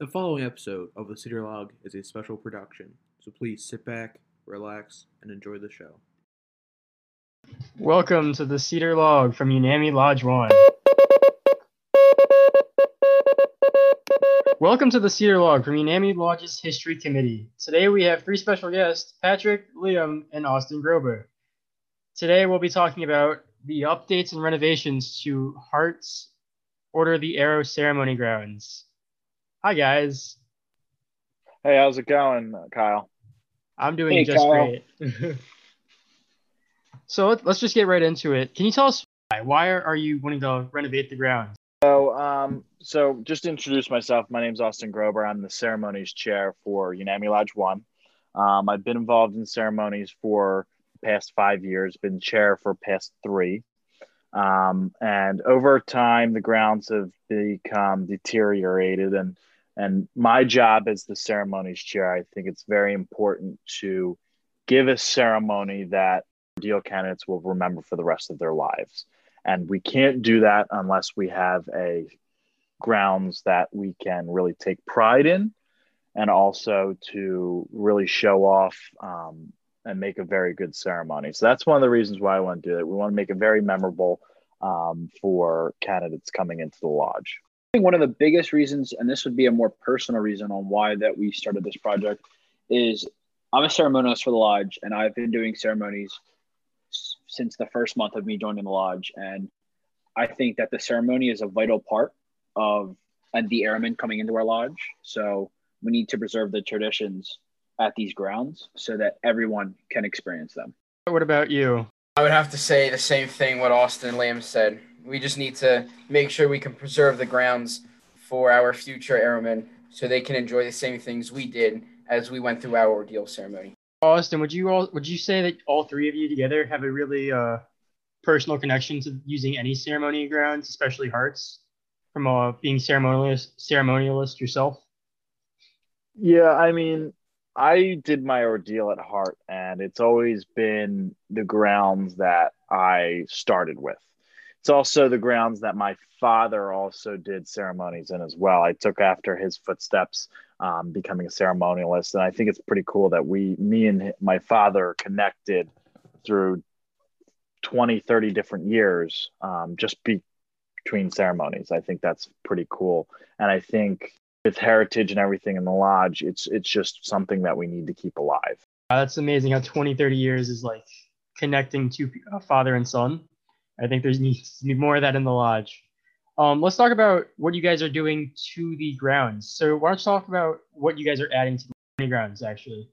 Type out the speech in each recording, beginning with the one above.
The following episode of the Cedar Log is a special production, so please sit back, relax, and enjoy the show. Welcome to the Cedar Log from Unami Lodge 1. Welcome to the Cedar Log from Unami Lodge's History Committee. Today we have three special guests, Patrick, Liam, and Austin Grober. Today we'll be talking about the updates and renovations to Hart's Order the Arrow ceremony grounds. Hi guys, Hey, how's it going, Kyle? I'm doing Hey, just Kyle. great. so let, let's just get right into it. Can you tell us why? Why are, are you wanting to renovate the grounds? So, um, so just to introduce myself, my name's Austin Grober. I'm the ceremonies chair for Unami Lodge One. Um, I've been involved in ceremonies for the past five years, been chair for past three. Um, and over time, the grounds have become deteriorated. And and my job as the ceremonies chair, I think it's very important to give a ceremony that deal candidates will remember for the rest of their lives. And we can't do that unless we have a grounds that we can really take pride in and also to really show off um, and make a very good ceremony. So that's one of the reasons why I want to do it. We want to make it very memorable um, for candidates coming into the lodge. I think one of the biggest reasons, and this would be a more personal reason on why that we started this project, is I'm a ceremonialist for the lodge, and I've been doing ceremonies since the first month of me joining the lodge. And I think that the ceremony is a vital part of and the Arrowmen coming into our lodge. So we need to preserve the traditions at these grounds so that everyone can experience them. What about you? I would have to say the same thing what Austin and Liam said. We just need to make sure we can preserve the grounds for our future Arrowmen so they can enjoy the same things we did as we went through our ordeal ceremony. Austin, would you all would you say that all three of you together have a really uh, personal connection to using any ceremony grounds, especially Hart's, from uh, being ceremonialist ceremonialist yourself? Yeah, I mean, I did my ordeal at Hart, and it's always been the grounds that I started with. It's also the grounds that my father also did ceremonies in as well. I took after his footsteps, um, becoming a ceremonialist, and I think it's pretty cool that we, me and my father, connected through 20, 30 different years um, just be, between ceremonies. I think that's pretty cool, and I think with heritage and everything in the lodge, it's it's just something that we need to keep alive. That's amazing how 20, 30 years is like connecting to uh, father and son. I think there's needs to be more of that in the lodge. Um, let's talk about what you guys are doing to the grounds. So why don't you talk about what you guys are adding to the grounds actually?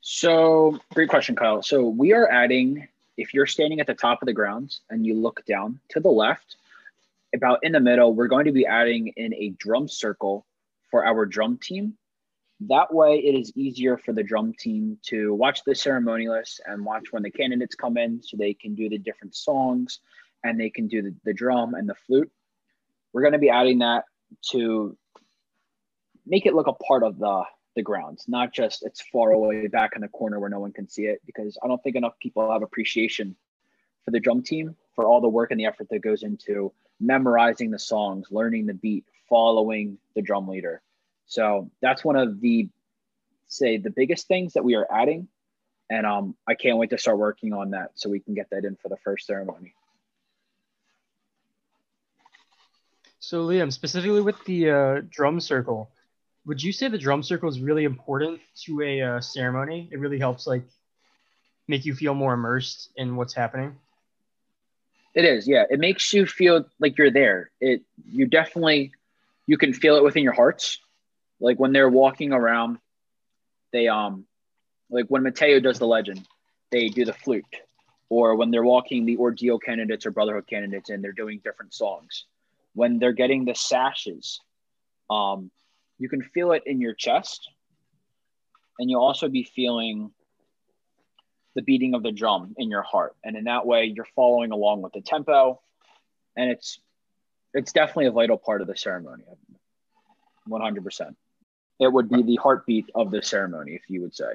So, great question, Kyle. So, we are adding, if you're standing at the top of the grounds and you look down to the left, about in the middle, we're going to be adding in a drum circle for our drum team. That way, it is easier for the drum team to watch the ceremonialists and watch when the candidates come in so they can do the different songs and they can do the, the drum and the flute. We're going to be adding that to make it look a part of the the grounds, not just it's far away back in the corner where no one can see it. Because I don't think enough people have appreciation for the drum team for all the work and the effort that goes into memorizing the songs, learning the beat, following the drum leader. So that's one of the say the biggest things that we are adding. And um, I can't wait to start working on that so we can get that in for the first ceremony. So Liam, specifically with the uh, drum circle, would you say the drum circle is really important to a uh, ceremony? It really helps like make you feel more immersed in what's happening. It is, yeah. It makes you feel like you're there. It you definitely you can feel it within your hearts. Like when they're walking around, they um like when Meteu does the legend, they do the flute. Or when they're walking the ordeal candidates or brotherhood candidates and they're doing different songs. When they're getting the sashes, um, you can feel it in your chest. And you'll also be feeling the beating of the drum in your heart and in that way you're following along with the tempo and it's it's definitely a vital part of the ceremony 100% it would be the heartbeat of the ceremony if you would say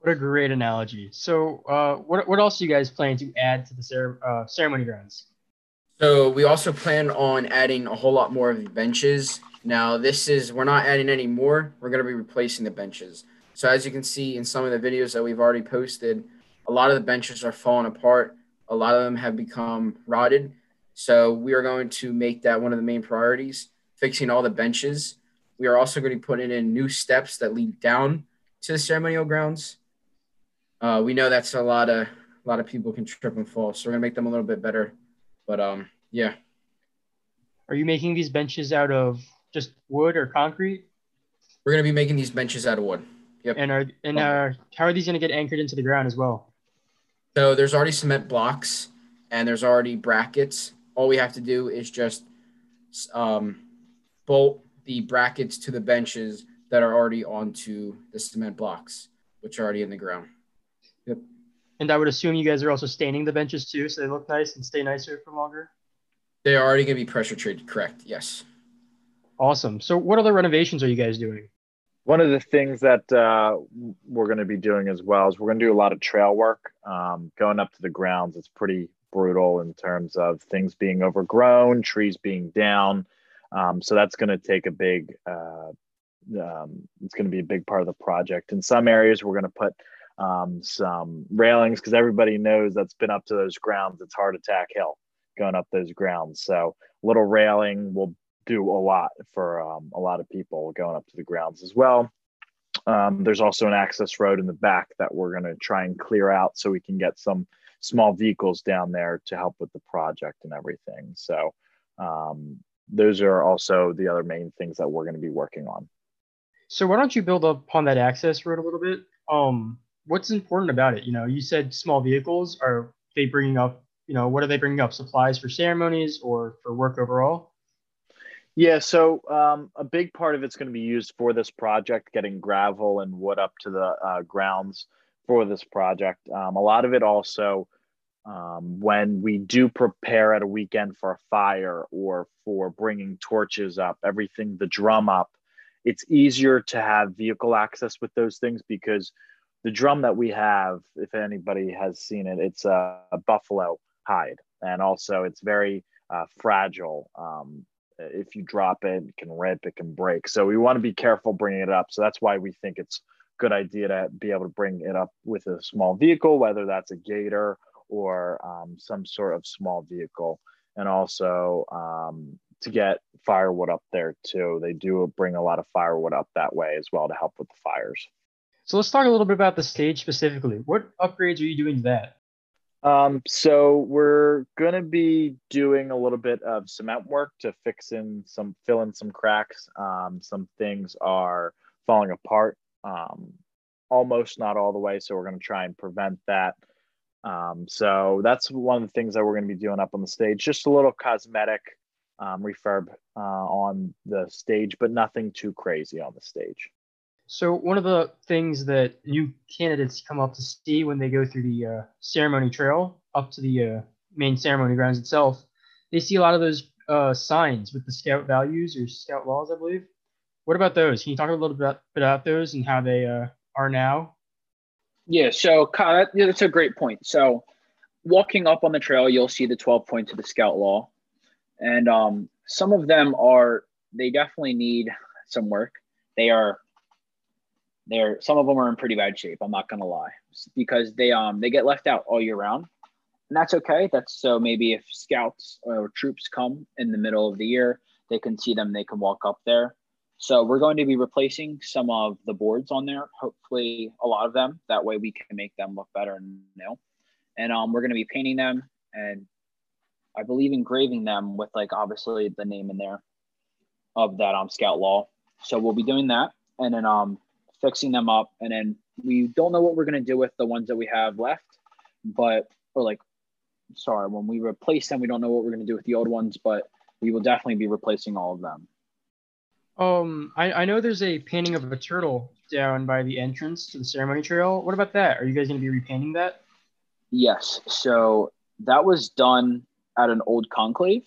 What a great analogy. So, uh, what what else are you guys plan to add to the cer- uh, ceremony grounds? So we also plan on adding a whole lot more of the benches Now, this is, we're not adding any more. We're going to be replacing the benches. So, as you can see in some of the videos that we've already posted, a lot of the benches are falling apart. A lot of them have become rotted. So, we are going to make that one of the main priorities, fixing all the benches. We are also going to be putting in new steps that lead down to the ceremonial grounds. Uh, we know that's a lot of a lot of people can trip and fall, so we're gonna make them a little bit better. But um, yeah. Are you making these benches out of just wood or concrete? We're gonna be making these benches out of wood. Yep. And are and uh, how are these gonna get anchored into the ground as well? So there's already cement blocks and there's already brackets. All we have to do is just um, bolt the brackets to the benches that are already onto the cement blocks, which are already in the ground. Yep. And I would assume you guys are also staining the benches too, so they look nice and stay nicer for longer. They are already going to be pressure treated, correct? Yes. Awesome. So, what other renovations are you guys doing? One of the things that uh, we're going to be doing as well is we're going to do a lot of trail work. Um, going up to the grounds, it's pretty brutal in terms of things being overgrown, trees being down. Um, so that's going to take a big. Uh, um, it's going to be a big part of the project. In some areas, we're going to put um, some railings because everybody knows that's been up to those grounds. It's Heart Attack Hill going up those grounds. So little railing will do a lot for um, a lot of people going up to the grounds as well. Um, there's also an access road in the back that we're going to try and clear out so we can get some small vehicles down there to help with the project and everything. So um, those are also the other main things that we're going to be working on. So why don't you build upon that access road a little bit? Um, what's important about it? You know, you said small vehicles. Are they bringing up? You know, what are they bringing up? Supplies for ceremonies or for work overall? Yeah, so um, a big part of it's going to be used for this project, getting gravel and wood up to the uh, grounds for this project. Um, a lot of it also, um, when we do prepare at a weekend for a fire or for bringing torches up, everything, the drum up, it's easier to have vehicle access with those things because the drum that we have, if anybody has seen it, it's a, a buffalo hide, and also it's very uh, fragile. Um, if you drop it, it can rip, it can break. So we want to be careful bringing it up. So that's why we think it's good idea to be able to bring it up with a small vehicle, whether that's a gator or um, some sort of small vehicle, and also um, to get firewood up there too. They do bring a lot of firewood up that way as well to help with the fires. So let's talk a little bit about the stage specifically. What upgrades are you doing to that? Um, so we're going to be doing a little bit of cement work to fix in some, fill in some cracks. Um, some things are falling apart, um, almost not all the way. So we're going to try and prevent that. Um, so that's one of the things that we're going to be doing up on the stage. Just a little cosmetic um, refurb uh, on the stage, but nothing too crazy on the stage. So one of the things that new candidates come up to see when they go through the uh, ceremony trail up to the uh, main ceremony grounds itself, they see a lot of those uh, signs with the scout values or scout laws, I believe. What about those? Can you talk a little bit about, about those and how they uh, are now? Yeah, so Kyle, that, that's a great point. So walking up on the trail, you'll see the 12 points of the scout law. And um, some of them are, they definitely need some work. They are they're some of them are in pretty bad shape. I'm not gonna lie, because they um they get left out all year round, and that's okay. That's so maybe if scouts or troops come in the middle of the year, they can see them. They can walk up there. So we're going to be replacing some of the boards on there. Hopefully, a lot of them. That way, we can make them look better and new. And um, we're going to be painting them, and I believe engraving them with like obviously the name in there of that um scout law. So we'll be doing that, and then um fixing them up, and then we don't know what we're gonna do with the ones that we have left, but or like, sorry, when we replace them, we don't know what we're gonna do with the old ones, but we will definitely be replacing all of them. Um, I, I know there's a painting of a turtle down by the entrance to the ceremony trail. What about that? Are you guys gonna be repainting that? Yes. So that was done at an old conclave.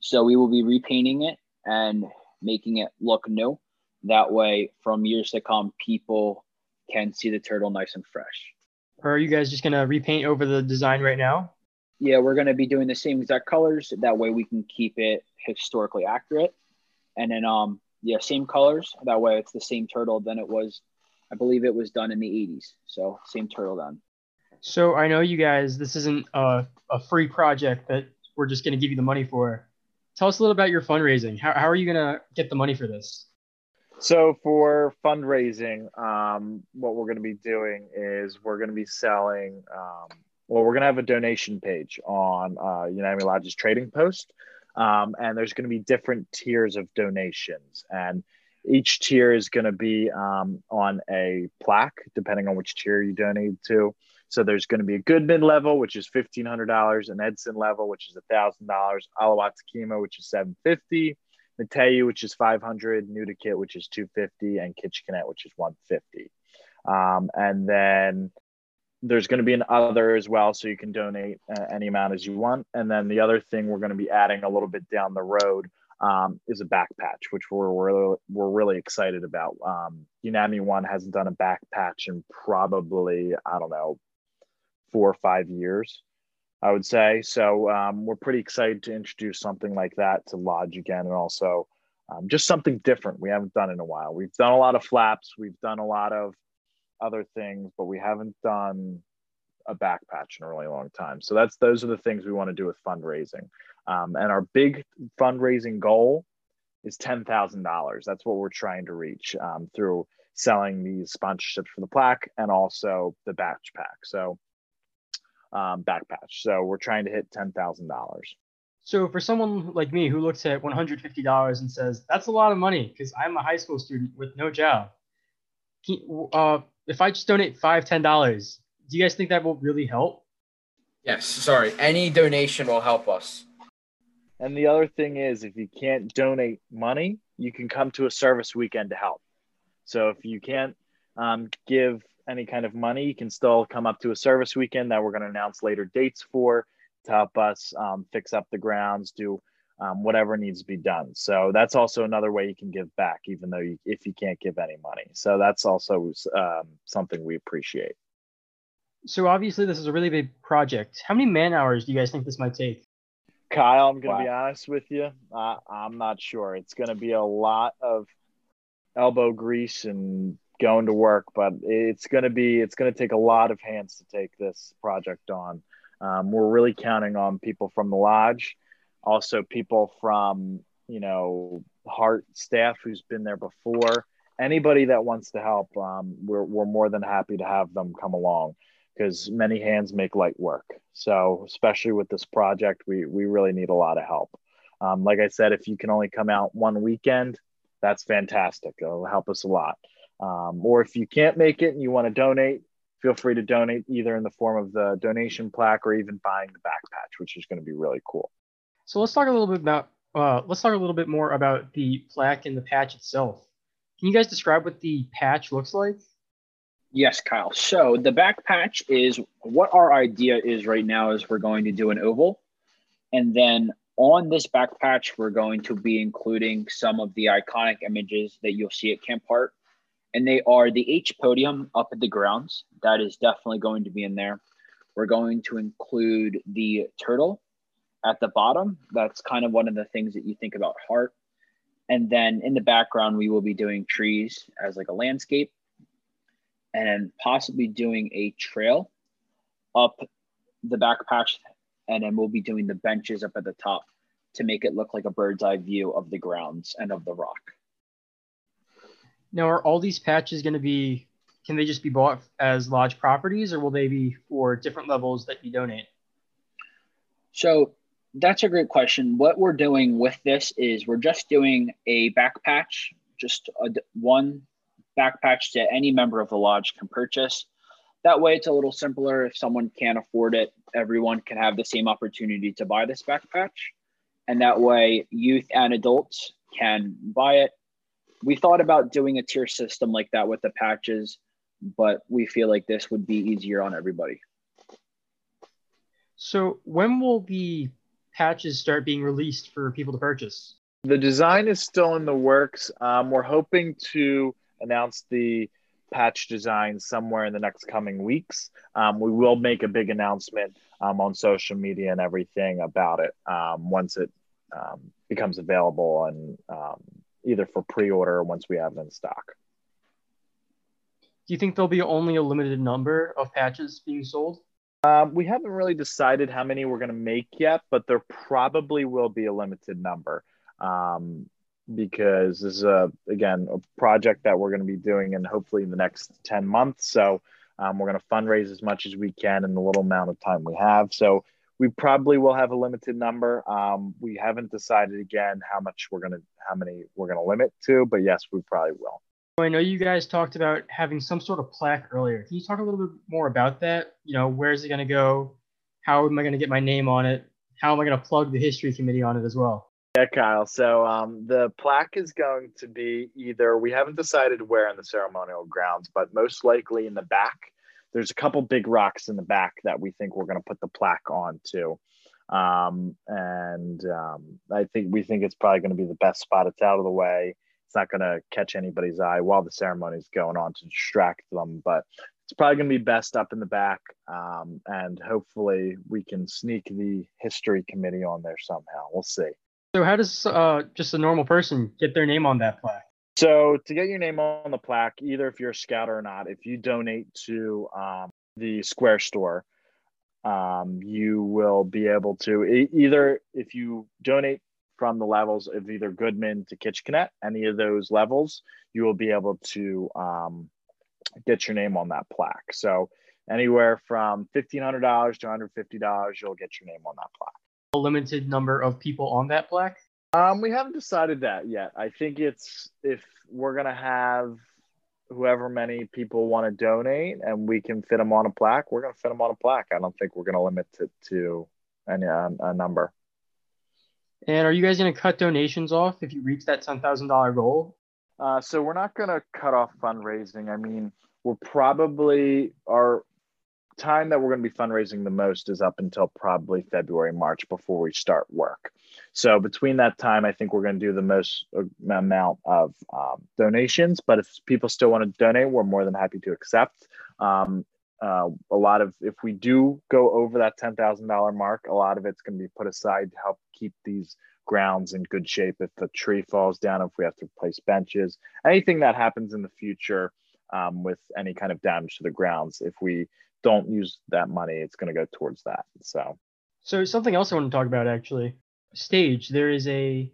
So we will be repainting it and making it look new. That way, from years to come, people can see the turtle nice and fresh. Or are you guys just gonna repaint over the design right now? Yeah, we're gonna be doing the same exact colors. That way, we can keep it historically accurate. And then, um, yeah, same colors. That way, it's the same turtle than it was. I believe it was done in the '80s, so same turtle then. So I know you guys. This isn't a, a free project that we're just going to give you the money for. Tell us a little about your fundraising. How, how are you going to get the money for this? So for fundraising, um, what we're going to be doing is we're going to be selling. Um, well, we're going to have a donation page on uh, Unami Lodge's trading post, um, and there's going to be different tiers of donations, and each tier is going to be um, on a plaque depending on which tier you donate to. So there's going to be a Goodman level, which is fifteen hundred dollars, an Edson level, which is thousand dollars, Allowat Sakima, which is seven fifty, Meteu, which is 500, Nutiket, which is 250, and Kichkinet, which is one fifty. Um, and then there's going to be an other as well, so you can donate uh, any amount as you want. And then the other thing we're going to be adding a little bit down the road um, is a back patch, which we're we're, we're really excited about. Um, Unami One hasn't done a back patch in probably I don't know four or five years, I would say. So um, we're pretty excited to introduce something like that to Lodge again, and also um, just something different we haven't done in a while. We've done a lot of flaps, we've done a lot of other things, but we haven't done a back patch in a really long time. So that's those are the things we want to do with fundraising. Um, and our big fundraising goal is ten thousand dollars. That's what we're trying to reach um, through selling these sponsorships for the plaque and also the batch pack. So um, back patch. So we're trying to hit ten thousand dollars. So for someone like me who looks at one hundred fifty dollars and says that's a lot of money because I'm a high school student with no job, uh, if I just donate five ten dollars, do you guys think that will really help? Yes. Sorry. Any donation will help us. And the other thing is, if you can't donate money, you can come to a service weekend to help. So if you can't um, give any kind of money, you can still come up to a service weekend that we're going to announce later dates for to help us um, fix up the grounds, do um, whatever needs to be done. So that's also another way you can give back, even though you, if you can't give any money. So that's also um, something we appreciate. So obviously, this is a really big project. How many man hours do you guys think this might take? Kyle, I'm going to wow. be honest with you. Uh, I'm not sure. It's going to be a lot of elbow grease and going to work, but it's going to be it's going to take a lot of hands to take this project on. Um, we're really counting on people from the lodge, also people from you know Hart staff who's been there before. Anybody that wants to help, um, we're we're more than happy to have them come along because many hands make light work. So especially with this project, we we really need a lot of help. Um, like I said, if you can only come out one weekend, that's fantastic. It'll help us a lot. Um, or if you can't make it and you want to donate, feel free to donate either in the form of the donation plaque or even buying the back patch, which is going to be really cool. So let's talk a little bit about uh, let's talk a little bit more about the plaque and the patch itself. Can you guys describe what the patch looks like? Yes, Kyle. So the back patch is what our idea is right now is we're going to do an oval. And then on this back patch, we're going to be including some of the iconic images that you'll see at Camp Hart and they are the H podium up at the grounds. That is definitely going to be in there. We're going to include the turtle at the bottom. That's kind of one of the things that you think about Hart. And then in the background, we will be doing trees as like a landscape and possibly doing a trail up the back patch. And then we'll be doing the benches up at the top to make it look like a bird's eye view of the grounds and of the rock. Now, are all these patches going to be? Can they just be bought as lodge properties, or will they be for different levels that you donate? So that's a great question. What we're doing with this is we're just doing a back patch, just a, one back patch that any member of the lodge can purchase. That way, it's a little simpler. If someone can't afford it, everyone can have the same opportunity to buy this back patch. And that way, youth and adults can buy it we thought about doing a tier system like that with the patches, but we feel like this would be easier on everybody. So when will the patches start being released for people to purchase? The design is still in the works. Um, we're hoping to announce the patch design somewhere in the next coming weeks. Um, we will make a big announcement um, on social media and everything about it um, once it um, becomes available and um, either for pre-order or once we have it in stock. Do you think there'll be only a limited number of patches being sold? Um, we haven't really decided how many we're going to make yet, but there probably will be a limited number um, because this is a again a project that we're going to be doing in hopefully in the next ten months. So um, we're going to fundraise as much as we can in the little amount of time we have. So we probably will have a limited number. Um, we haven't decided again how much we're going to how many we're going to limit to, but yes, we probably will. I know you guys talked about having some sort of plaque earlier. Can you talk a little bit more about that? You know, where is it going to go? How am I going to get my name on it? How am I going to plug the history committee on it as well? Yeah, Kyle. So um, the plaque is going to be either, we haven't decided where in the ceremonial grounds, but most likely in the back. There's a couple big rocks in the back that we think we're going to put the plaque on too. Um, and um, I think we think it's probably going to be the best spot. It's out of the way it's not going to catch anybody's eye while the ceremony is going on to distract them. But it's probably going to be best up in the back. Um, and hopefully we can sneak the history committee on there somehow. We'll see. So, how does uh, just a normal person get their name on that plaque? So, to get your name on the plaque, either if you're a scout or not, if you donate to um, the Square Store, um, you will be able to either if you donate from the levels of either Goodman to Kichkinet, any of those levels, you will be able to um, get your name on that plaque. So anywhere from $1,500 to $150, you'll get your name on that plaque. A limited number of people on that plaque? Um, we haven't decided that yet. I think it's if we're going to have whoever many people want to donate and we can fit them on a plaque, we're going to fit them on a plaque. I don't think we're going to limit it to any a, a number. And are you guys going to cut donations off if you reach that $10,000 goal? Uh, so we're not going to cut off fundraising. I mean, we're probably our time that we're going to be fundraising the most is up until probably February, March before we start work. So between that time, I think we're going to do the most uh, amount of um, donations. But if people still want to donate, we're more than happy to accept. Um, uh, a lot of if we do go over that ten thousand dollar mark, a lot of it's going to be put aside to help keep these grounds in good shape. If the tree falls down, if we have to replace benches, anything that happens in the future um, with any kind of damage to the grounds, if we don't use that money, it's going to go towards that. So, so something else I want to talk about actually, stage. There is a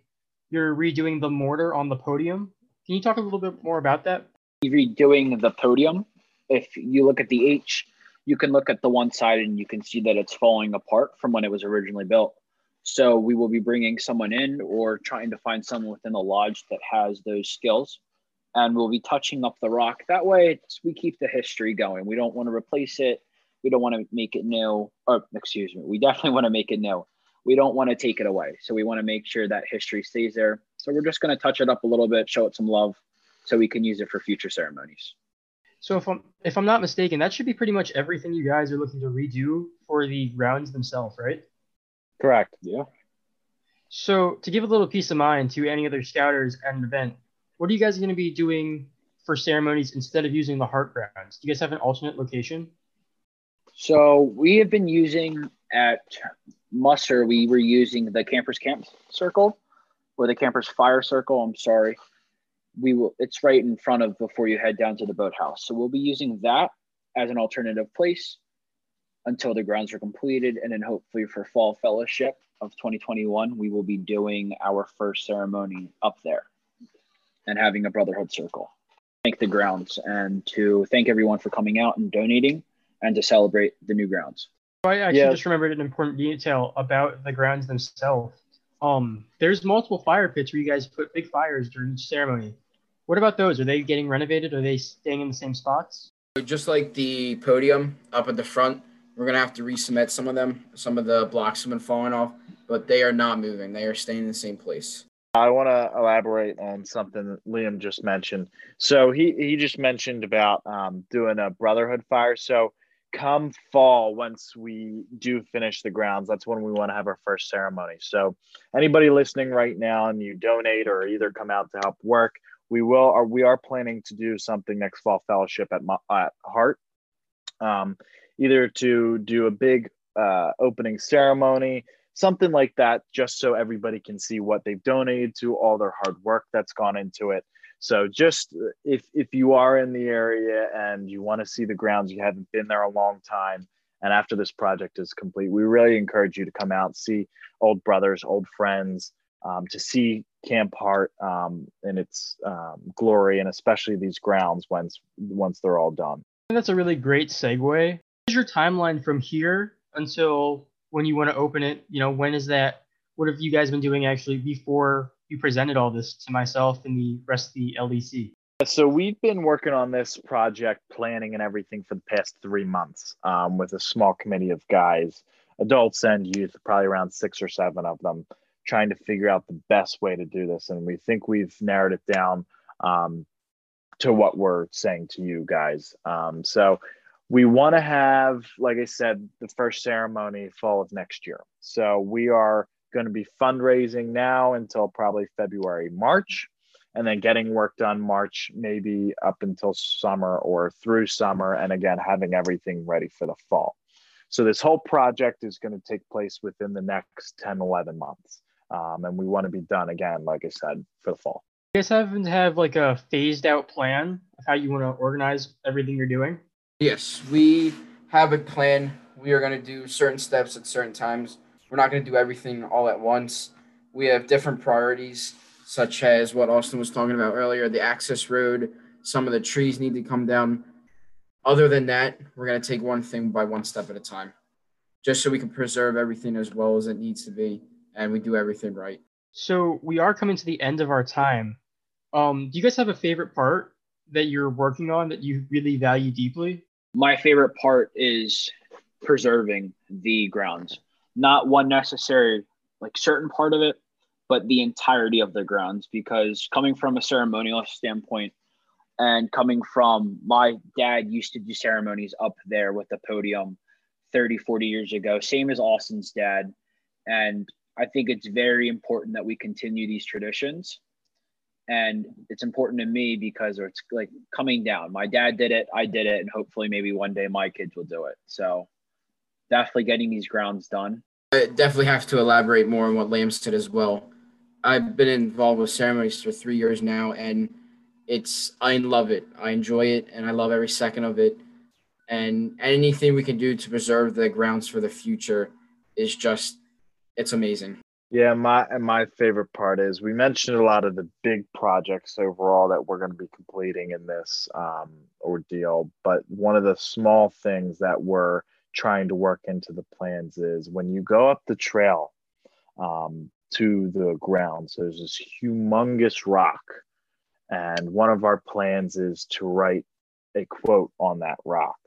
you're redoing the mortar on the podium. Can you talk a little bit more about that? Redoing the podium if you look at the H, you can look at the one side and you can see that it's falling apart from when it was originally built. So we will be bringing someone in or trying to find someone within the lodge that has those skills. And we'll be touching up the rock. That way, we keep the history going. We don't want to replace it. We don't want to make it new. Or, excuse me, we definitely want to make it new. We don't want to take it away. So we want to make sure that history stays there. So we're just going to touch it up a little bit, show it some love so we can use it for future ceremonies. So if I'm if I'm not mistaken, that should be pretty much everything you guys are looking to redo for the rounds themselves, right? Correct. Yeah. So to give a little peace of mind to any other scouters at an event, what are you guys going to be doing for ceremonies instead of using the Hart grounds? Do you guys have an alternate location? So we have been using at Musser, we were using the campers camp circle or the campers fire circle. I'm sorry we will it's right in front of before you head down to the boathouse. So we'll be using that as an alternative place until the grounds are completed. And then hopefully for fall fellowship of 2021 we will be doing our first ceremony up there and having a brotherhood circle. Thank the grounds and to thank everyone for coming out and donating and to celebrate the new grounds. I actually yeah. just remembered an important detail about the grounds themselves. Um there's multiple fire pits where you guys put big fires during each ceremony what about those? Are they getting renovated? Are they staying in the same spots? Just like the podium up at the front, we're gonna have to resubmit some of them. Some of the blocks have been falling off, but they are not moving. They are staying in the same place. I want to elaborate on something that Liam just mentioned. So he he just mentioned about um, doing a brotherhood fire. So come fall, once we do finish the grounds, that's when we want to have our first ceremony. So anybody listening right now and you donate or either come out to help work we will or we are planning to do something next fall fellowship at at Hart, um, either to do a big uh, opening ceremony, something like that, just so everybody can see what they've donated to, all their hard work that's gone into it. So just uh, if if you are in the area and you want to see the grounds, you haven't been there a long time, and after this project is complete, we really encourage you to come out, see old brothers, old friends, um, to see Camp Hart um, in its um, glory, and especially these grounds once once they're all done. that's a really great segue. What is your timeline from here until when you want to open it? You know, when is that? What have you guys been doing actually before you presented all this to myself and the rest of the LDC? So we've been working on this project, planning and everything for the past three months um, with a small committee of guys, adults and youth, probably around six or seven of them, trying to figure out the best way to do this. And we think we've narrowed it down um, to what we're saying to you guys. Um, so we want to have, like I said, the first ceremony fall of next year. So we are going to be fundraising now until probably February, March, and then getting work done March, maybe up until summer or through summer, and again, having everything ready for the fall. So this whole project is going to take place within the next 10, 11 months. Um, and we want to be done again, like I said, for the fall. You guys happen to have like a phased out plan of how you want to organize everything you're doing? Yes, we have a plan. We are going to do certain steps at certain times. We're not going to do everything all at once. We have different priorities, such as what Austin was talking about earlier the access road. Some of the trees need to come down. Other than that, we're going to take one thing by one step at a time, just so we can preserve everything as well as it needs to be and we do everything right. So we are coming to the end of our time. Um, do you guys have a favorite part that you're working on that you really value deeply? My favorite part is preserving the grounds. Not one necessary, like certain part of it, but the entirety of the grounds. Because coming from a ceremonial standpoint, and coming from my dad used to do ceremonies up there with the podium 30 40 years ago same as austin's dad and I think it's very important that we continue these traditions. And it's important to me because it's like coming down. My dad did it, I did it, and hopefully maybe one day my kids will do it. So definitely getting these grounds done. I definitely have to elaborate more on what Liam said as well. I've been involved with ceremonies for three years now, and it's I love it. I enjoy it, and I love every second of it. And anything we can do to preserve the grounds for the future is just it's amazing. Yeah, my my favorite part is we mentioned a lot of the big projects overall that we're going to be completing in this um, ordeal, but one of the small things that we're trying to work into the plans is when you go up the trail um, to the grounds, there's this humongous rock, and one of our plans is to write a quote on that rock.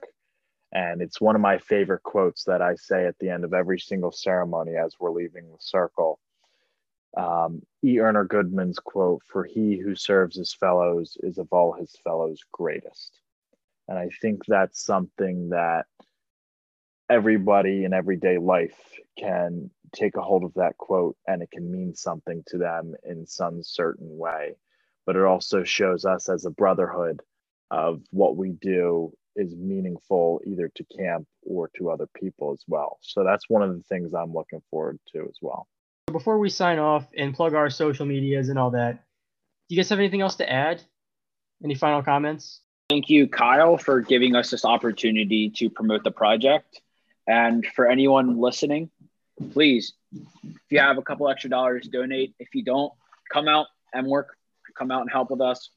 And it's one of my favorite quotes that I say at the end of every single ceremony as we're leaving the circle. Um, E. Urner Goodman's quote, For he who serves his fellows is of all his fellows greatest. And I think that's something that everybody in everyday life can take a hold of that quote and it can mean something to them in some certain way. But it also shows us as a brotherhood of what we do is meaningful either to camp or to other people as well. So that's one of the things I'm looking forward to as well. Before we sign off and plug our social medias and all that, do you guys have anything else to add? Any final comments? Thank you, Kyle, for giving us this opportunity to promote the project. And for anyone listening, please, if you have a couple extra dollars, donate. If you don't, come out and work, come out and help with us.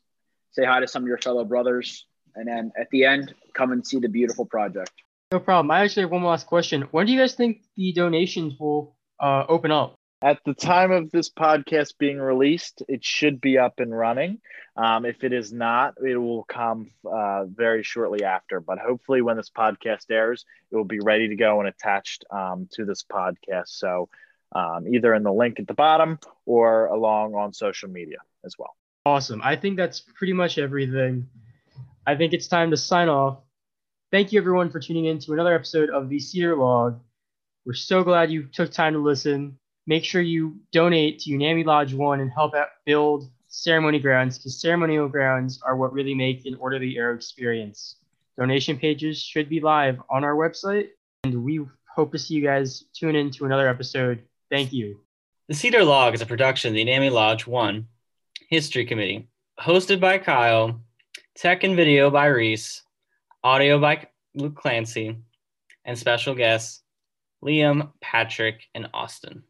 Say hi to some of your fellow brothers and then at the end, come and see the beautiful project. No problem. I actually have one last question. When do you guys think the donations will uh, open up? At the time of this podcast being released, it should be up and running. Um, if it is not, it will come uh, very shortly after. But hopefully, when this podcast airs, it will be ready to go and attached um, to this podcast. So, um, either in the link at the bottom or along on social media as well. Awesome. I think that's pretty much everything. I think it's time to sign off. Thank you, everyone, for tuning in to another episode of the Cedar Log. We're so glad you took time to listen. Make sure you donate to Unami Lodge 1 and help out build ceremony grounds because ceremonial grounds are what really make an orderly air experience. Donation pages should be live on our website, and we hope to see you guys tune in to another episode. Thank you. The Cedar Log is a production of the Unami Lodge 1 History Committee, hosted by Kyle, tech and video by Reese, audio by Luke Clancy, and special guests Liam, Patrick, and Austin.